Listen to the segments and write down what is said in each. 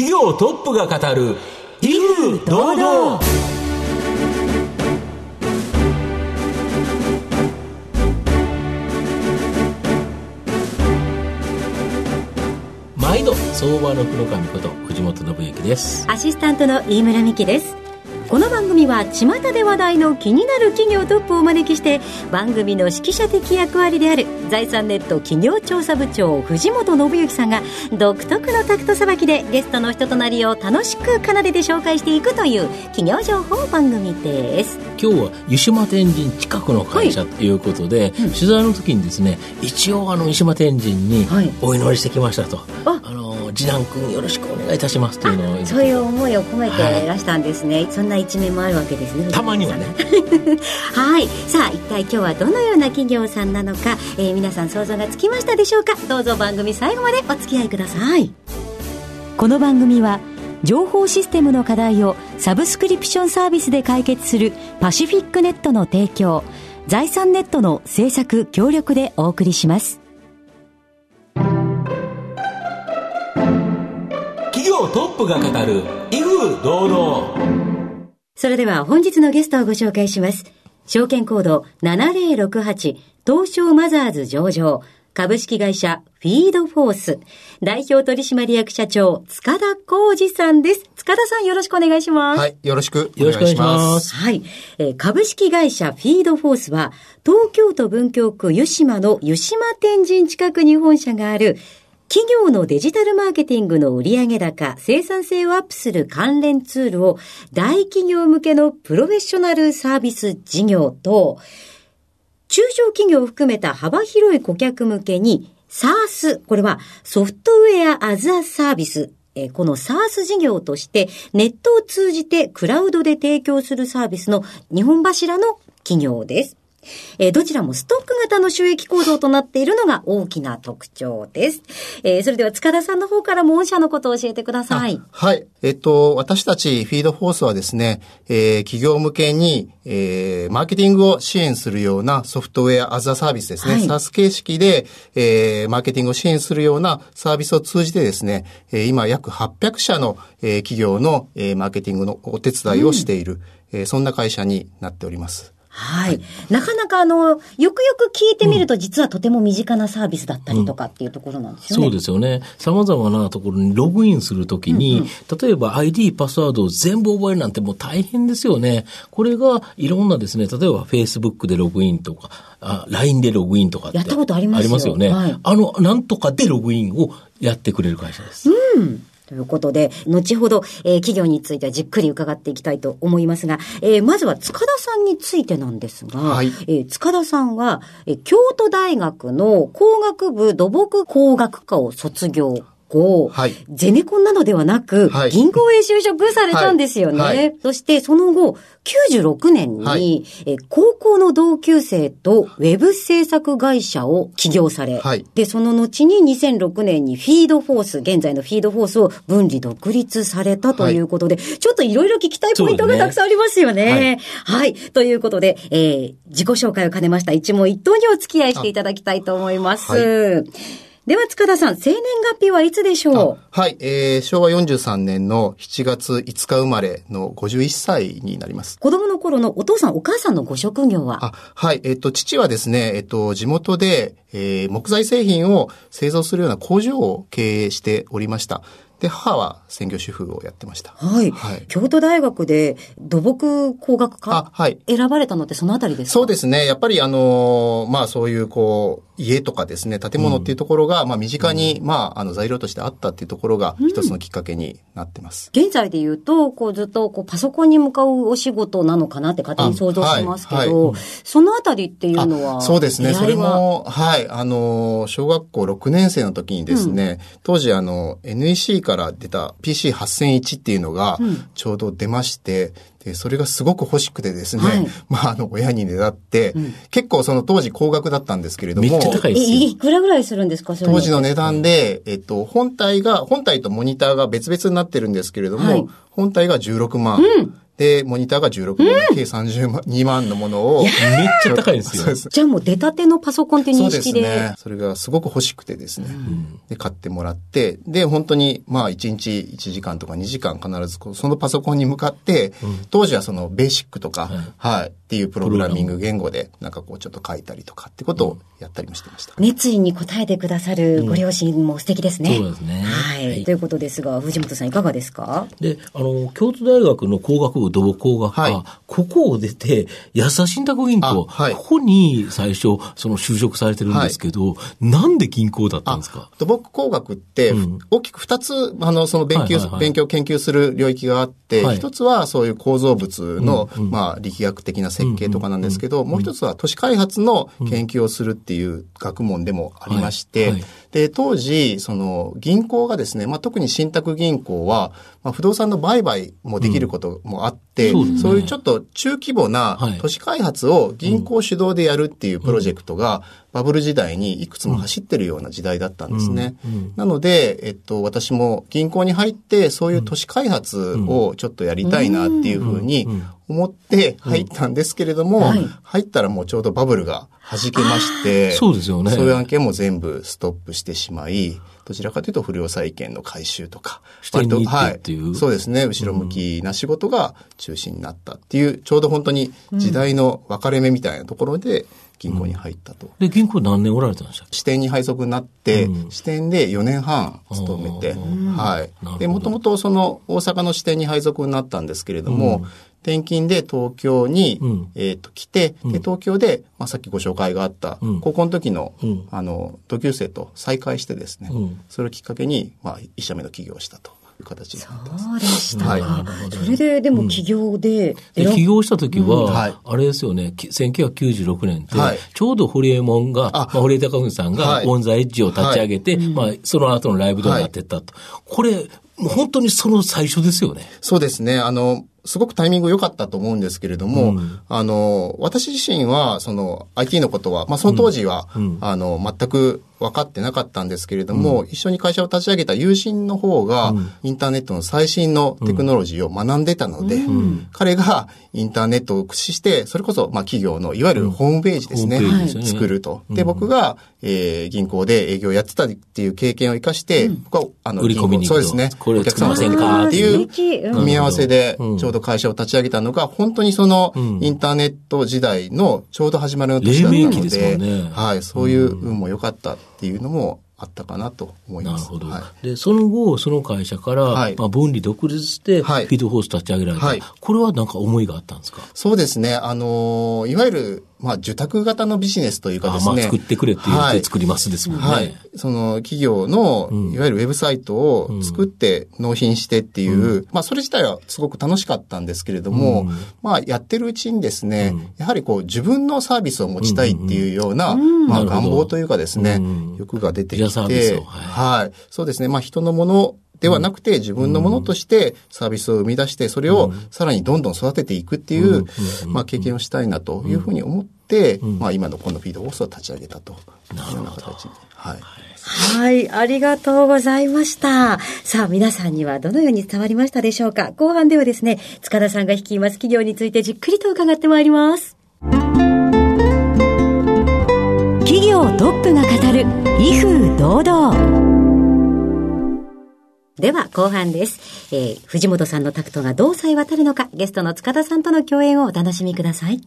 企業トップが語る威風堂々。毎度相場の黒神こと藤本信之です。アシスタントの飯村美希です。この番組は巷で話題の気になる企業トップをお招きして番組の指揮者的役割である財産ネット企業調査部長藤本信之さんが独特のタクトさばきでゲストの人となりを楽しく奏でて紹介していくという企業情報番組です。今日は湯島天神近くの会社ということで、はい。うん、取材の時にですね一応あの湯島天神にお祈りしてきましたと、はい、あの次男君よろしくお願いいたしますというのをそういう思いを込めていらしたんですね、はい、そんな一面もあるわけですねたまにはね。はい。さあ一体今日はどのような企業さんなのか、えー、皆さん想像がつきましたでしょうか？どうぞ番組最後までお付き合いください。この番組は情報システムの課題をサブスクリプションサービスで解決するパシフィックネットの提供財産ネットの制作協力でお送りしますトップが語る威風堂々それでは本日のゲストをご紹介します証券コード7068東証マザーズ上場株式会社フィードフォース代表取締役社長塚田浩二さんです。塚田さんよろしくお願いします。はい、よろしくお願いします。はい、えー、株式会社フィードフォースは東京都文京区湯島の湯島天神近くに本社がある企業のデジタルマーケティングの売上高、生産性をアップする関連ツールを大企業向けのプロフェッショナルサービス事業と、中小企業を含めた幅広い顧客向けに SARS、これはソフトウェアアザサービス、この SARS 事業としてネットを通じてクラウドで提供するサービスの日本柱の企業です。えー、どちらもストック型の収益構造となっているのが大きな特徴です。えー、それでは塚田さんの方からも御社のことを教えてください。はい。えっと、私たちフィードフォースはですね、えー、企業向けに、えー、マーケティングを支援するようなソフトウェアアザサービスですね。はい、SaaS 形式で、えー、マーケティングを支援するようなサービスを通じてですね、えー、今約800社の、えー、企業の、えー、マーケティングのお手伝いをしている、うん、えー、そんな会社になっております。はい。なかなかあの、よくよく聞いてみると、実はとても身近なサービスだったりとかっていうところなんですよね。そうですよね。様々なところにログインするときに、うんうん、例えば ID、パスワードを全部覚えるなんてもう大変ですよね。これがいろんなですね、例えば Facebook でログインとか、あ LINE でログインとかやったことありますよありますよね。はい、あの、なんとかでログインをやってくれる会社です。うん。ということで、後ほど、えー、企業についてはじっくり伺っていきたいと思いますが、えー、まずは塚田さんについてなんですが、はい、えー、塚田さんは、えー、京都大学の工学部土木工学科を卒業後、はい、ゼネコンなどではなく、はい、銀行へ就職されたんですよね。はい、そしてその後、96年に、はい、え高校の同級生とウェブ制作会社を起業され、はい、で、その後に2006年にフィードフォース、現在のフィードフォースを分離独立されたとい。うことで、はい、ちょっといろいろ聞きたいポイントがたくさんありますよね。はい、ということで、えー、自己紹介を兼ねました。一問一答にお付き合いしていただきたいと思います。では塚田さん、生年月日はいつでしょう？はい、えー、昭和43年の7月5日生まれの51歳になります。子供の頃のお父さんお母さんのご職業は？あはい、えっ、ー、と、父はですね、えっ、ー、と、地元で、えー、木材製品を製造するような工場を経営しておりました。で、母は専業主婦をやってました。はい。はい、京都大学で土木工学科はい、選ばれたのってそのあたりですか？そうですね。やっぱりあのまあそういうこう、家とかですね、建物っていうところが、うん、まあ身近に、うん、まああの材料としてあったっていうところが一つのきっかけになってます。うん、現在で言うと、こうずっとこうパソコンに向かうお仕事なのかなって勝手に想像しますけど、はいはい、そのあたりっていうのはそうですね。それも、はい。あの、小学校6年生の時にですね、当時あの NEC から出た PC8001 っていうのがちょうど出まして、で、それがすごく欲しくてですね、はい、まあ、あの、親にねだって、うん、結構その当時高額だったんですけれども、めっちゃ高いですよ。いくらぐらいするんですか当時の値段で、えっと、本体が、本体とモニターが別々になってるんですけれども、はい、本体が16万。うんで、モニターが16万、計32万のものを。めっちゃ高いですよ。じゃあもう出たてのパソコンって認識で。そうですね。それがすごく欲しくてですね。で、買ってもらって、で、本当に、まあ、1日1時間とか2時間必ず、そのパソコンに向かって、当時はそのベーシックとか、はい、っていうプログラミング言語で、なんかこうちょっと書いたりとかってことをやったりもしてました。熱意に応えてくださるご両親も素敵ですね。そうですね。はい。ということですが、藤本さんいかがですか？で、あの、京都大学の工学部土木工学科、はい、ここを出て、安田信託銀行、はい、ここに最初、その就職されてるんですけど、はい、なんで銀行だったんですか？土木工学って、大きく二つ、あの、その勉強、はいはいはい、勉強研究する領域があって、一、つはそういう構造物の、うんうん、まあ、力学的な設計とかなんですけど、もう一つは都市開発の研究をするっていう学問でもありまして、で、当時、その銀行がですね、まあ、特に信託銀行は、まあ、不動産の売買もできることもあっそうね、そういうちょっと中規模な都市開発を銀行主導でやるっていうプロジェクトが、バブル時代にいくつも走ってるような時代だったんですね。うんうん、なので、えっと、私も銀行に入って、そういう都市開発をちょっとやりたいなっていうふうに思って入ったんですけれども、はい、入ったらもうちょうどバブルが弾けまして、そうですよね。そういう案件も全部ストップしてしまい、どちらかというと不良債権の回収とか、割と、はい。そうですね。後ろ向きな仕事が中心になったっていう、ちょうど本当に時代の分かれ目みたいなところで、銀行に入ったと。で、銀行何年おられたんでした支店に配属になって、うん、支店で4年半勤めて、はい。で、もともとその大阪の支店に配属になったんですけれども、うん転勤で東京に、うん、えっ、ー、と、来て、で、東京で、まあ、さっきご紹介があった、うん、高校の時の、うん、あの、同級生と再会してですね、それをきっかけに、まあ、一社目の起業をしたと。いう形になってます。そうでしたはい、それで、でも起業で、うん、起業した時は、あれですよね、1996年って、はい、ちょうど堀江門が、まあ、堀江貴文さんがオンザエッジを立ち上げて、まあ、その後のライブどうなってったと。これ、もう本当にその最初ですよね。そうですね。あの、すごくタイミング良かったと思うんですけれども、うん、あの、私自身は、その、IT のことは、まあ、その当時は、うん、あの、全く分かってなかったんですけれども、うん、一緒に会社を立ち上げた友人の方が、インターネットの最新のテクノロジーを学んでたので、彼がインターネットを駆使して、それこそ、まあ、企業の、いわゆるホームページですね、作ると。で、僕が、えー、銀行で営業やってたっていう経験を生かして、僕は、あの、売り込みにそうですね、お客様せんか？っていう。組み合わせで、ちょうど会社を立ち上げたのが、本当にその、インターネット時代のちょうど始まりの年だったので、ね、はい、そういう運も良かったっていうのもあったかなと思います。なるほど。はい、で、その後、その会社から、はい、まあ、分離独立して、フィードフォース立ち上げられた、はい。これはなんか思いがあったんですか？そうですね。あのいわゆる、まあ、受託型のビジネスというかですね。まあ、作ってくれって言って作りますですもんね。はい。その企業の、いわゆるウェブサイトを作って納品してっていう、うん、まあ、それ自体はすごく楽しかったんですけれども、うん、まあ、やってるうちにですね、うん、やはりこう、自分のサービスを持ちたいっていうような、まあ、願望というかですね、欲が出てきて、はい。そうですね。まあ、人のものではなくて、自分のものとしてサービスを生み出して、それをさらにどんどん育てていくっていう、まあ、経験をしたいなというふうに思って、まあ、今のこのフィードオースを立ち上げたというような形で。はい。はい、ありがとうございました。さあ、皆さんにはどのように伝わりましたでしょうか？後半ではですね、塚田さんが率います企業についてじっくりと伺ってまいります。企業トップが語る、威風堂々。では後半です、えー、藤本さんのタクトがどうさえ渡るのかゲストの塚田さんとの共演をお楽しみください。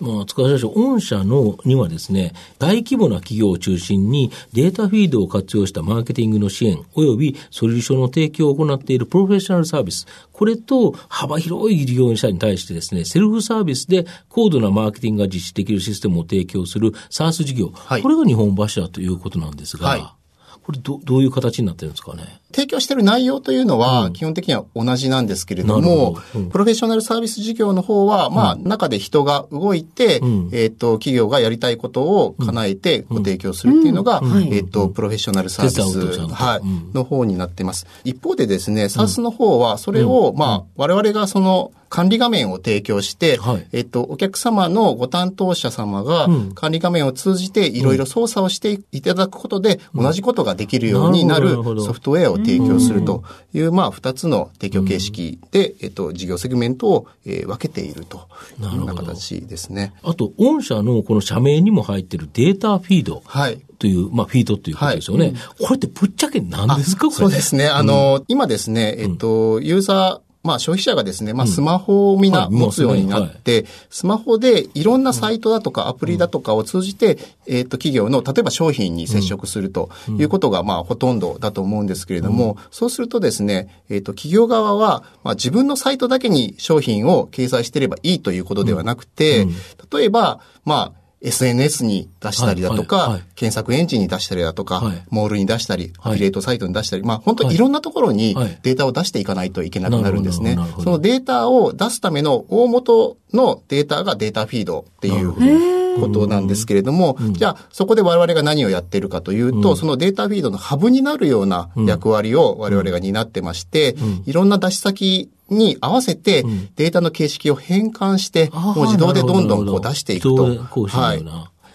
まあ、塚田社長、御社のにはですね、大規模な企業を中心にデータフィードを活用したマーケティングの支援及びソリューションの提供を行っているプロフェッショナルサービス。これと幅広い事業者に対してですね、セルフサービスで高度なマーケティングが実施できるシステムを提供する SARS 事業。はい、これが日本柱ということなんですが、はいこれど、どういう形になってるんですかね？提供している内容というのは、基本的には同じなんですけれども、うん、プロフェッショナルサービス事業の方は、まあ、中で人が動いて、うん、えっ、と、企業がやりたいことを叶えてご提供するっていうのが、えっ、と、プロフェッショナルサービス、はい、の方になってます。一方でですね、サースの方は、それを、まあ、我々がその、管理画面を提供して、はい、えっと、お客様のご担当者様が管理画面を通じていろいろ操作をしていただくことで、同じことができるようになるソフトウェアを提供するという、まあ、二つの提供形式で、えっと、事業セグメントを、えー、分けているというような形ですね。あと、御社のこの社名にも入ってるデータフィード。はい。という、まあ、フィードということですよね。はいうん、これってぶっちゃけ何ですか？そうですね。あの、うん、今ですね、えっと、ユーザー、まあ消費者がですね、まあスマホをみんな持つようになって、スマホでいろんなサイトだとかアプリだとかを通じて、えっと企業の例えば商品に接触するということがまあほとんどだと思うんですけれども、そうするとですね、えっと企業側はまあ自分のサイトだけに商品を掲載していればいいということではなくて、例えばまあ SNS に出したりだとか、はいはいはい、検索エンジンに出したりだとか、はい、モールに出したり、アフィリエイトサイトに出したり、まあ本当にい。ろんなところにデータを出していかないといけなくなるんですね。そのデータを出すための大元のデータがデータフィードっていうことなんですけれども、じゃあそこで我々が何をやっているかというと、うん、そのデータフィードのハブになるような役割を我々が担ってまして、うん、いろんな出し先に合わせてデータの形式を変換して、もう自動でどんどんこう出していくと。はい。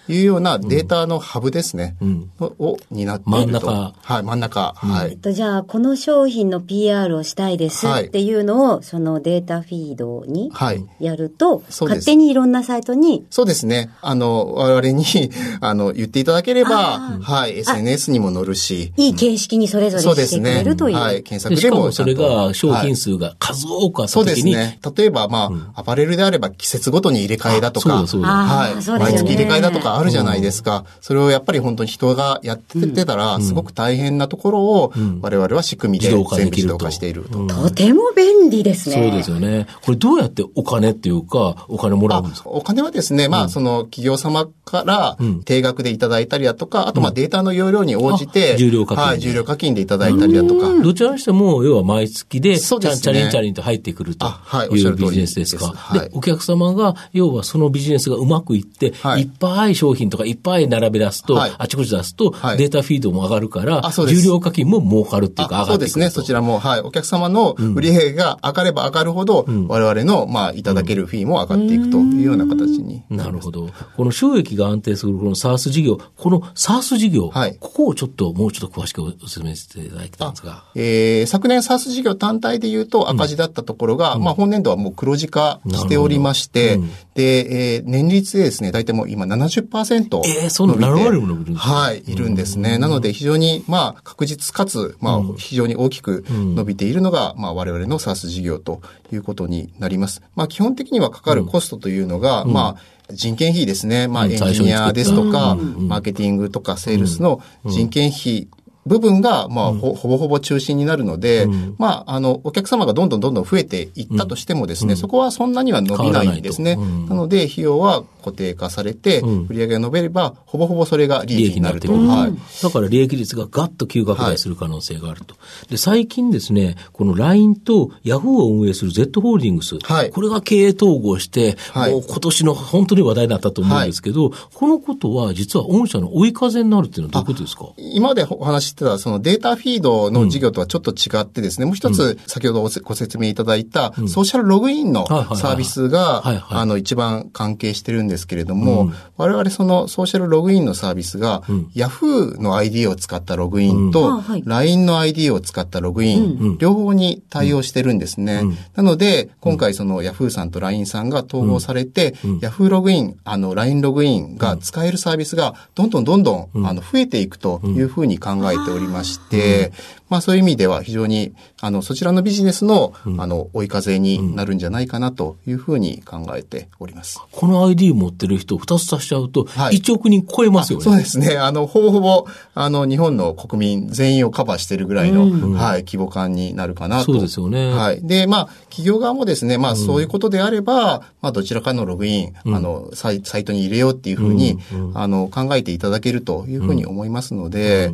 いうようなデータのハブですね。うん、を担っていると。真ん中。はい、真ん中。はい。えっと、じゃあ、この商品の PR をしたいですっていうのを、そのデータフィードにやると、はい、勝手にいろんなサイトに。そうですね。あの、我々に、あの、言っていただければ、はい、SNS にも載るし。いい形式にそれぞれしてくれるという。はい、検索でも。しかもそれが商品数が数多くあった時に、そうですね。例えば、まあ、アパレルであれば季節ごとに入れ替えだとか、そうだはい。毎月入れ替えだとかあるじゃないですか。それをやっぱり本当に人がやってたら、すごく大変なところを、我々は仕組みで全部自動化していると。とても便利ですね。そうですよね。これどうやってお金っていうか、お金もらうんですか？お金はですね、まあ、その企業様から定額でいただいたりだとか、あとまあデータの容量に応じて、重量課金。はい、重量課金でいただいたりだとか。どちらにしても、要は毎月で、チャンチャリンチャリンと入ってくるというビジネスですか？で、お客様が、要はそのビジネスがうまくいって、いっぱい商品とかいっぱい並べ出すと、はい、あちこち出すと、データフィードも上がるから、重量課金も儲かるっていうか上がってそうですね。そちらも、はい。お客様の売り上げが上がれば上がるほど、うん、我々の、まあ、いただけるフィーも上がっていくというような形にな。なるほど。この収益が安定するこの SARS 事業、この SARS 事業、はい、ここをちょっと、もうちょっと詳しくお説明していただきたいんですが。えー、昨年 SARS 事業単体で言うと赤字だったところが、うん、まあ、本年度はもう黒字化しておりまして、うん、で、えー、年率でですね、大体もう今70%。ええー、そんな7割も伸びるんですかはい、いるんですね。なので非常に、まあ、確実かつ、まあ、非常に大きく伸びているのが、まあ、我々の SARS 事業ということになります。まあ、基本的にはかかるコストというのが、まあ、人件費ですね。まあ、エンジニアですとか、マーケティングとかセールスの人件費部分が、まあ、ほぼほぼ中心になるので、うん、まあ、あの、お客様がどんどんどんどん増えていったとしてもですね、うん、そこはそんなには伸びないんですね。ななので、費用は固定化されて、売上が伸びれば、ほぼほぼそれが利益になると。はい。だから利益率がガッと急拡大する可能性があると。はい、で、最近ですね、この LINE と Yahoo を運営する Z ホールディングス、はい、これが経営統合して、はい、もう今年の本当に話題になったと思うんですけど、このことは実は御社の追い風になるっていうのはどういうことですか？今までお話してた、そのデータフィードの事業とはちょっと違ってですね、もう一つ、先ほどご説明いただいた、ソーシャルログインのサービスが、あの、一番関係してるんですけれども、我々そのソーシャルログインのサービスが、Yahoo の ID を使ったログインと、LINE の ID を使ったログイン、両方に対応してるんですね。なので、今回その Yahoo さんと LINE さんが統合されて、Yahoo ログイン、あの、LINE ログインが使えるサービスが、どんどんどんどん、あの、増えていくというふうに考えておりまして、まあそういう意味では非常に、あの、そちらのビジネスの、あの、追い風になるんじゃないかなというふうに考えております。この ID 持ってる人2つ足しちゃうと、1億人超えますよね、そうですね。あの、ほぼほぼ、あの、日本の国民全員をカバーしているぐらいの、はい、規模感になるかなと。そうですよね。はい。で、まあ、企業側もですね、まあ、そういうことであれば、まあ、どちらかのログイン、あのサイ、サイトに入れようっていうふうに、あの、考えていただけるというふうに思いますので、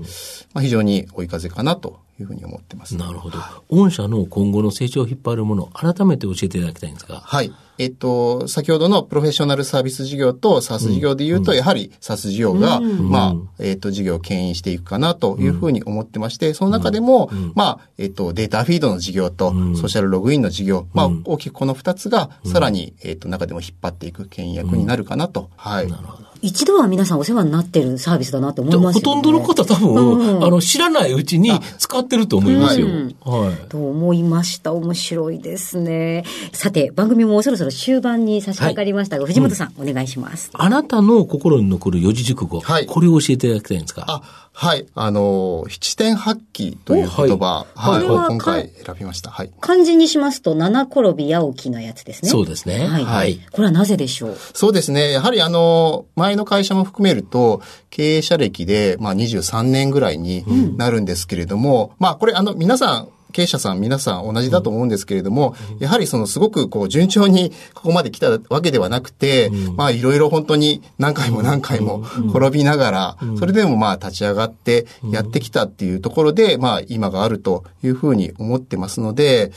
まあ、非常に追い風かなというふうに思ってます。なるほど。御社の今後の成長を引っ張るもの、改めて教えていただきたいんですが。はい。えっと、先ほどのプロフェッショナルサービス事業と SaaS 事業で言うと、やはり SaaS 事業が、まあ、えっと、事業を牽引していくかなというふうに思ってまして、その中でも、まあ、えっと、データフィードの事業と、ソーシャルログインの事業、まあ、大きくこの二つが、さらに、えっと、中でも引っ張っていく牽引役になるかなと。はい。なるほど。一度は皆さんお世話になってるサービスだなと思いますよ、ね、ほとんどの方多分、うん、あの、知らないうちに使ってると思いますよ。うん、はい。と思いました。面白いですね。さて、番組もそろそろ終盤に差し掛かりましたが、はい、藤本さん、うん、お願いします。あなたの心に残る四字熟語。はい。これを教えていただきたいんですか？あはい。あの、七点八起という言葉、はい、はい、今回選びました。はい。漢字にしますと、七転び八起きのやつですね。そうですね。はい。はい、これはなぜでしょう？そうですね。やはりあの、前の会社も含めると、経営者歴で、まあ23年ぐらいになるんですけれども、うん、まあこれあの、皆さん、経営者さん皆さん同じだと思うんですけれども、やはりそのすごくこう順調にここまで来たわけではなくて、まあいろいろ本当に何回も何回も転びながら、それでもまあ立ち上がってやってきたっていうところで、まあ今があるというふうに思ってますので、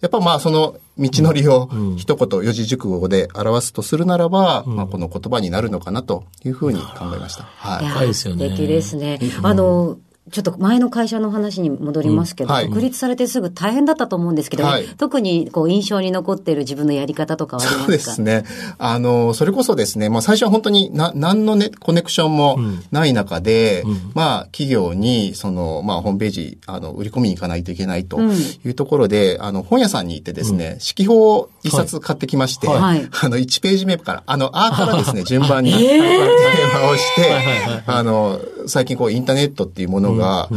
やっぱまあその道のりを一言四字熟語で表すとするならば、まあこの言葉になるのかなというふうに考えました。はい。はいですよね。素敵ですね。あの、ちょっと前の会社の話に戻りますけど、うんはい、独立されてすぐ大変だったと思うんですけど、はい、特にこう印象に残っている自分のやり方とかはありますか？そうですね。あの、それこそですね、まあ最初は本当にな、何のね、コネクションもない中で、うん、まあ企業に、その、まあホームページ、あの、売り込みに行かないといけないというところで、うん、あの、本屋さんに行ってですね、指揮法を一冊買ってきまして、はい、あの、1ページ目から、あの、あからですね、順番に、電話をして、あの、最近こうインターネットっていうものが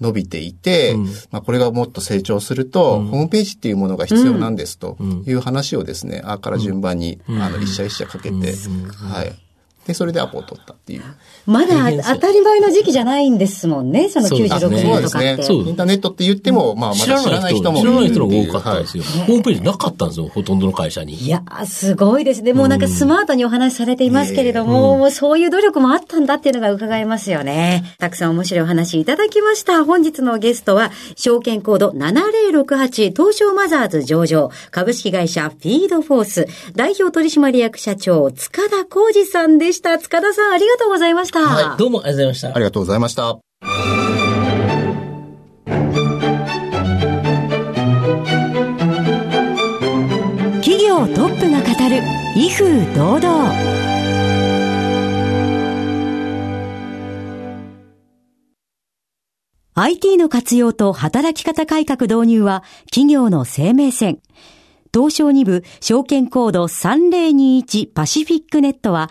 伸びていて、うん、まあこれがもっと成長すると、ホームページっていうものが必要なんですという話をですね、あから順番に、あの、一社一社かけて、はい。で、それでアポを取ったっていう。まだ当たり前の時期じゃないんですもんね、その96年とかって。そうですね。インターネットって言っても、まあ、まだ知らない人も。知らない人が多かったんですよ。ホームページなかったんですよ、ほとんどの会社に。いや、すごいですね。もうなんかスマートにお話しされていますけれども、もうそういう努力もあったんだっていうのが伺えますよね。たくさん面白いお話いただきました。本日のゲストは、証券コード7068東証マザーズ上場、株式会社フィードフォース、代表取締役社長、塚田浩二さんでした。塚田さん、ありがとうございました。はい、どうもありがとうございました。ありがとうございました。企業トップが語る、威風堂々。IT の活用と働き方改革導入は企業の生命線。東証2部証券コード3021パシフィックネットは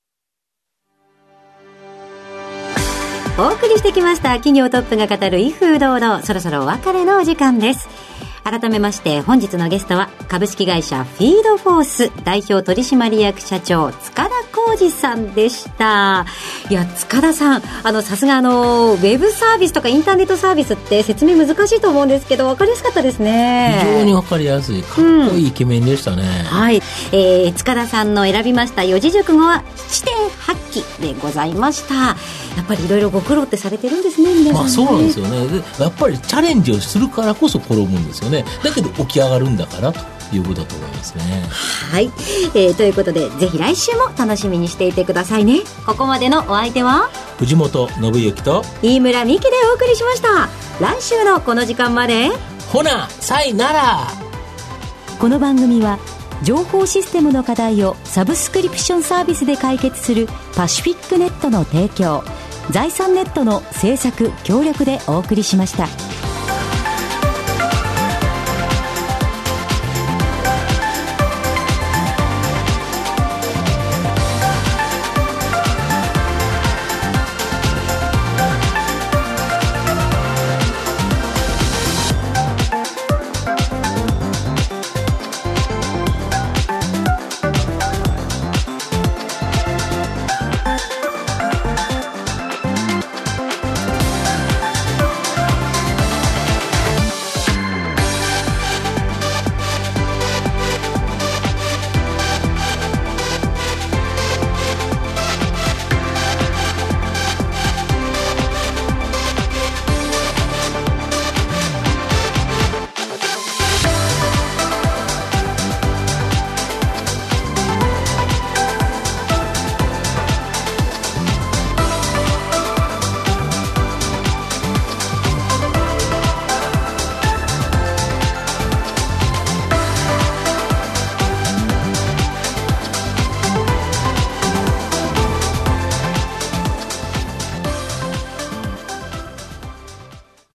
お送りしてきました。企業トップが語る威風堂々。そろそろお別れのお時間です。改めまして本日のゲストは株式会社フィードフォース代表取締役社長塚田浩二さんでした。いや塚田さんあのさすがあのウェブサービスとかインターネットサービスって説明難しいと思うんですけど分かりやすかったですね。非常に分かりやすいかっこいいイケメンでしたね、うん、はい、えー、塚田さんの選びました四字熟語は七点八起でございました。やっぱりいろいろご苦労ってされてるんですね皆さんね、まあ、そうなんですよね。でやっぱりチャレンジをするからこそ転ぶんですよね。だけど起き上がるんだからということだと思いますね。はい、えー、ということでぜひ来週も楽しみにしていてくださいね。ここまでのお相手は？藤本信之と飯村美希でお送りしました。来週のこの時間まで。ほなさいなら。この番組は情報システムの課題をサブスクリプションサービスで解決するパシフィックネットの提供。財産ネットの制作協力でお送りしました。